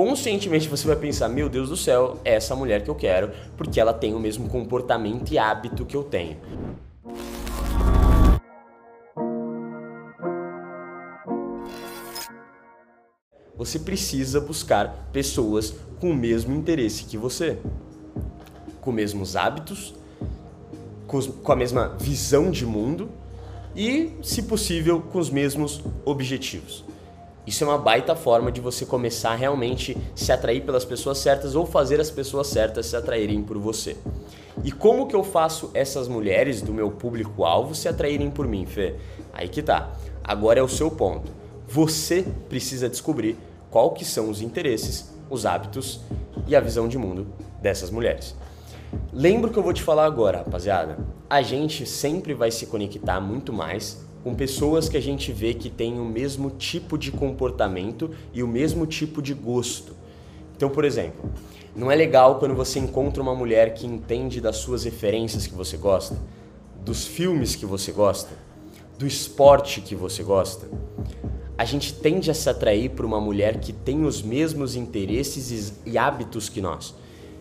conscientemente você vai pensar: meu Deus do céu, é essa mulher que eu quero, porque ela tem o mesmo comportamento e hábito que eu tenho. Você precisa buscar pessoas com o mesmo interesse que você, com os mesmos hábitos, com a mesma visão de mundo e, se possível, com os mesmos objetivos. Isso é uma baita forma de você começar a realmente se atrair pelas pessoas certas ou fazer as pessoas certas se atraírem por você. E como que eu faço essas mulheres do meu público-alvo se atraírem por mim, Fê? Aí que tá. Agora é o seu ponto. Você precisa descobrir qual que são os interesses, os hábitos e a visão de mundo dessas mulheres. Lembra o que eu vou te falar agora, rapaziada? A gente sempre vai se conectar muito mais com pessoas que a gente vê que têm o mesmo tipo de comportamento e o mesmo tipo de gosto. Então, por exemplo, não é legal quando você encontra uma mulher que entende das suas referências que você gosta, dos filmes que você gosta, do esporte que você gosta. A gente tende a se atrair por uma mulher que tem os mesmos interesses e hábitos que nós.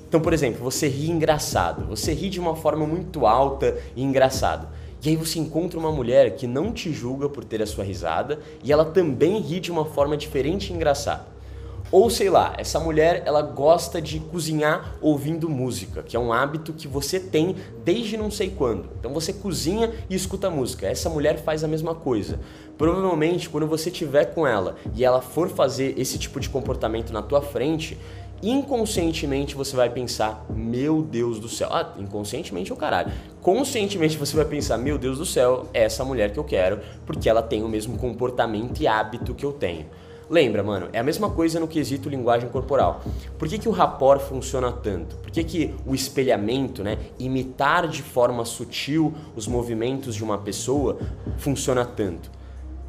Então, por exemplo, você ri engraçado, você ri de uma forma muito alta e engraçado. E aí você encontra uma mulher que não te julga por ter a sua risada e ela também ri de uma forma diferente e engraçada. Ou sei lá, essa mulher ela gosta de cozinhar ouvindo música, que é um hábito que você tem desde não sei quando. Então você cozinha e escuta música. Essa mulher faz a mesma coisa. Provavelmente quando você estiver com ela e ela for fazer esse tipo de comportamento na tua frente, inconscientemente você vai pensar, meu Deus do céu. Ah, inconscientemente é o caralho. Conscientemente você vai pensar, meu Deus do céu, é essa mulher que eu quero, porque ela tem o mesmo comportamento e hábito que eu tenho. Lembra, mano, é a mesma coisa no quesito linguagem corporal. Por que, que o rapport funciona tanto? Por que, que o espelhamento, né, imitar de forma sutil os movimentos de uma pessoa, funciona tanto?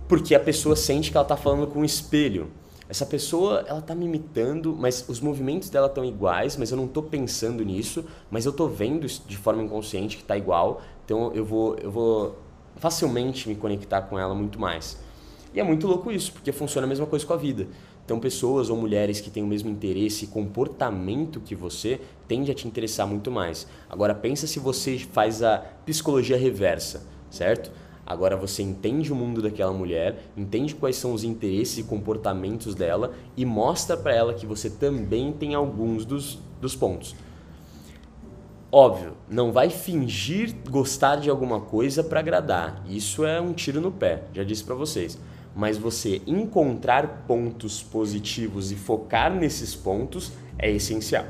Porque a pessoa sente que ela está falando com um espelho. Essa pessoa, ela tá me imitando, mas os movimentos dela estão iguais, mas eu não tô pensando nisso, mas eu tô vendo de forma inconsciente que tá igual, então eu vou, eu vou facilmente me conectar com ela muito mais. E é muito louco isso, porque funciona a mesma coisa com a vida. Então, pessoas ou mulheres que têm o mesmo interesse e comportamento que você tende a te interessar muito mais. Agora, pensa se você faz a psicologia reversa, certo? Agora você entende o mundo daquela mulher, entende quais são os interesses e comportamentos dela e mostra para ela que você também tem alguns dos, dos pontos. Óbvio, não vai fingir gostar de alguma coisa para agradar. Isso é um tiro no pé, já disse para vocês. Mas você encontrar pontos positivos e focar nesses pontos é essencial,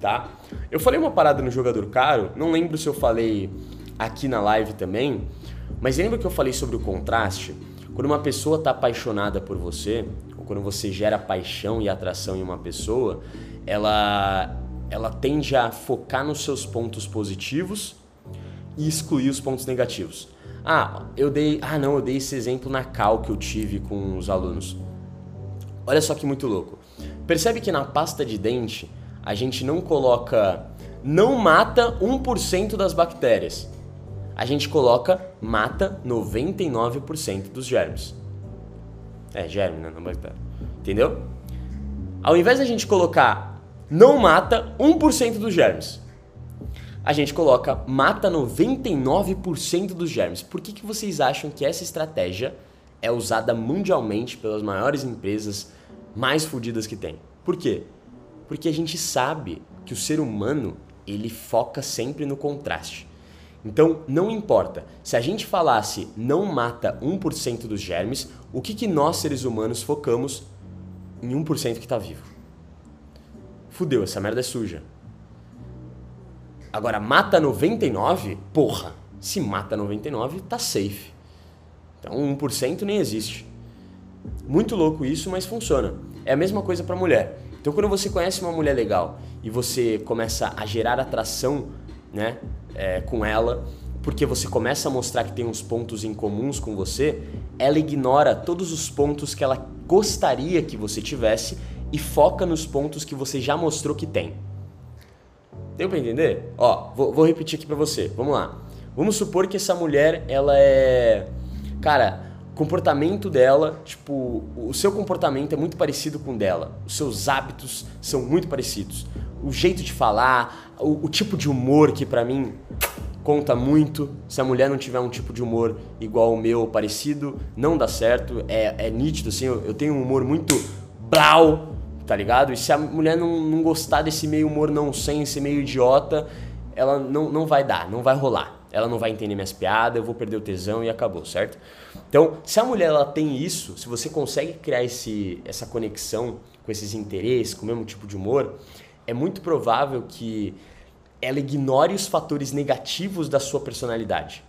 tá? Eu falei uma parada no jogador caro, não lembro se eu falei aqui na live também, mas lembra que eu falei sobre o contraste? Quando uma pessoa está apaixonada por você, ou quando você gera paixão e atração em uma pessoa, ela, ela tende a focar nos seus pontos positivos e excluir os pontos negativos. Ah, eu dei, ah não, eu dei esse exemplo na cal que eu tive com os alunos. Olha só que muito louco. Percebe que na pasta de dente a gente não coloca não mata 1% das bactérias a gente coloca mata 99% dos germes. É, germe, né? Não bactéria. Entendeu? Ao invés da gente colocar não mata 1% dos germes, a gente coloca mata 99% dos germes. Por que, que vocês acham que essa estratégia é usada mundialmente pelas maiores empresas mais fodidas que tem? Por quê? Porque a gente sabe que o ser humano ele foca sempre no contraste. Então, não importa. Se a gente falasse não mata 1% dos germes, o que, que nós seres humanos focamos em 1% que está vivo? Fudeu, essa merda é suja. Agora, mata 99? Porra, se mata 99, tá safe. Então, 1% nem existe. Muito louco isso, mas funciona. É a mesma coisa para mulher. Então, quando você conhece uma mulher legal e você começa a gerar atração, né, é, com ela, porque você começa a mostrar que tem uns pontos em comuns com você, ela ignora todos os pontos que ela gostaria que você tivesse e foca nos pontos que você já mostrou que tem. Deu pra entender? Ó, vou, vou repetir aqui pra você. Vamos lá. Vamos supor que essa mulher, ela é. Cara, comportamento dela, tipo, o seu comportamento é muito parecido com o dela, os seus hábitos são muito parecidos, o jeito de falar, o, o tipo de humor que para mim conta muito. Se a mulher não tiver um tipo de humor igual o meu, parecido, não dá certo. É, é nítido, assim, eu, eu tenho um humor muito blau, tá ligado? E se a mulher não, não gostar desse meio humor não sem, esse meio idiota, ela não, não vai dar, não vai rolar. Ela não vai entender minhas piadas, eu vou perder o tesão e acabou, certo? Então, se a mulher ela tem isso, se você consegue criar esse, essa conexão com esses interesses, com o mesmo tipo de humor, é muito provável que ela ignore os fatores negativos da sua personalidade.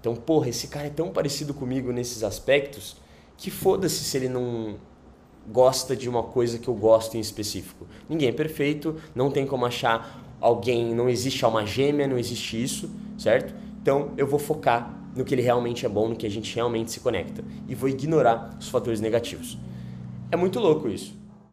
Então, porra, esse cara é tão parecido comigo nesses aspectos que foda-se se ele não gosta de uma coisa que eu gosto em específico. Ninguém é perfeito, não tem como achar alguém, não existe alma gêmea, não existe isso, certo? Então, eu vou focar no que ele realmente é bom, no que a gente realmente se conecta e vou ignorar os fatores negativos. É muito louco isso.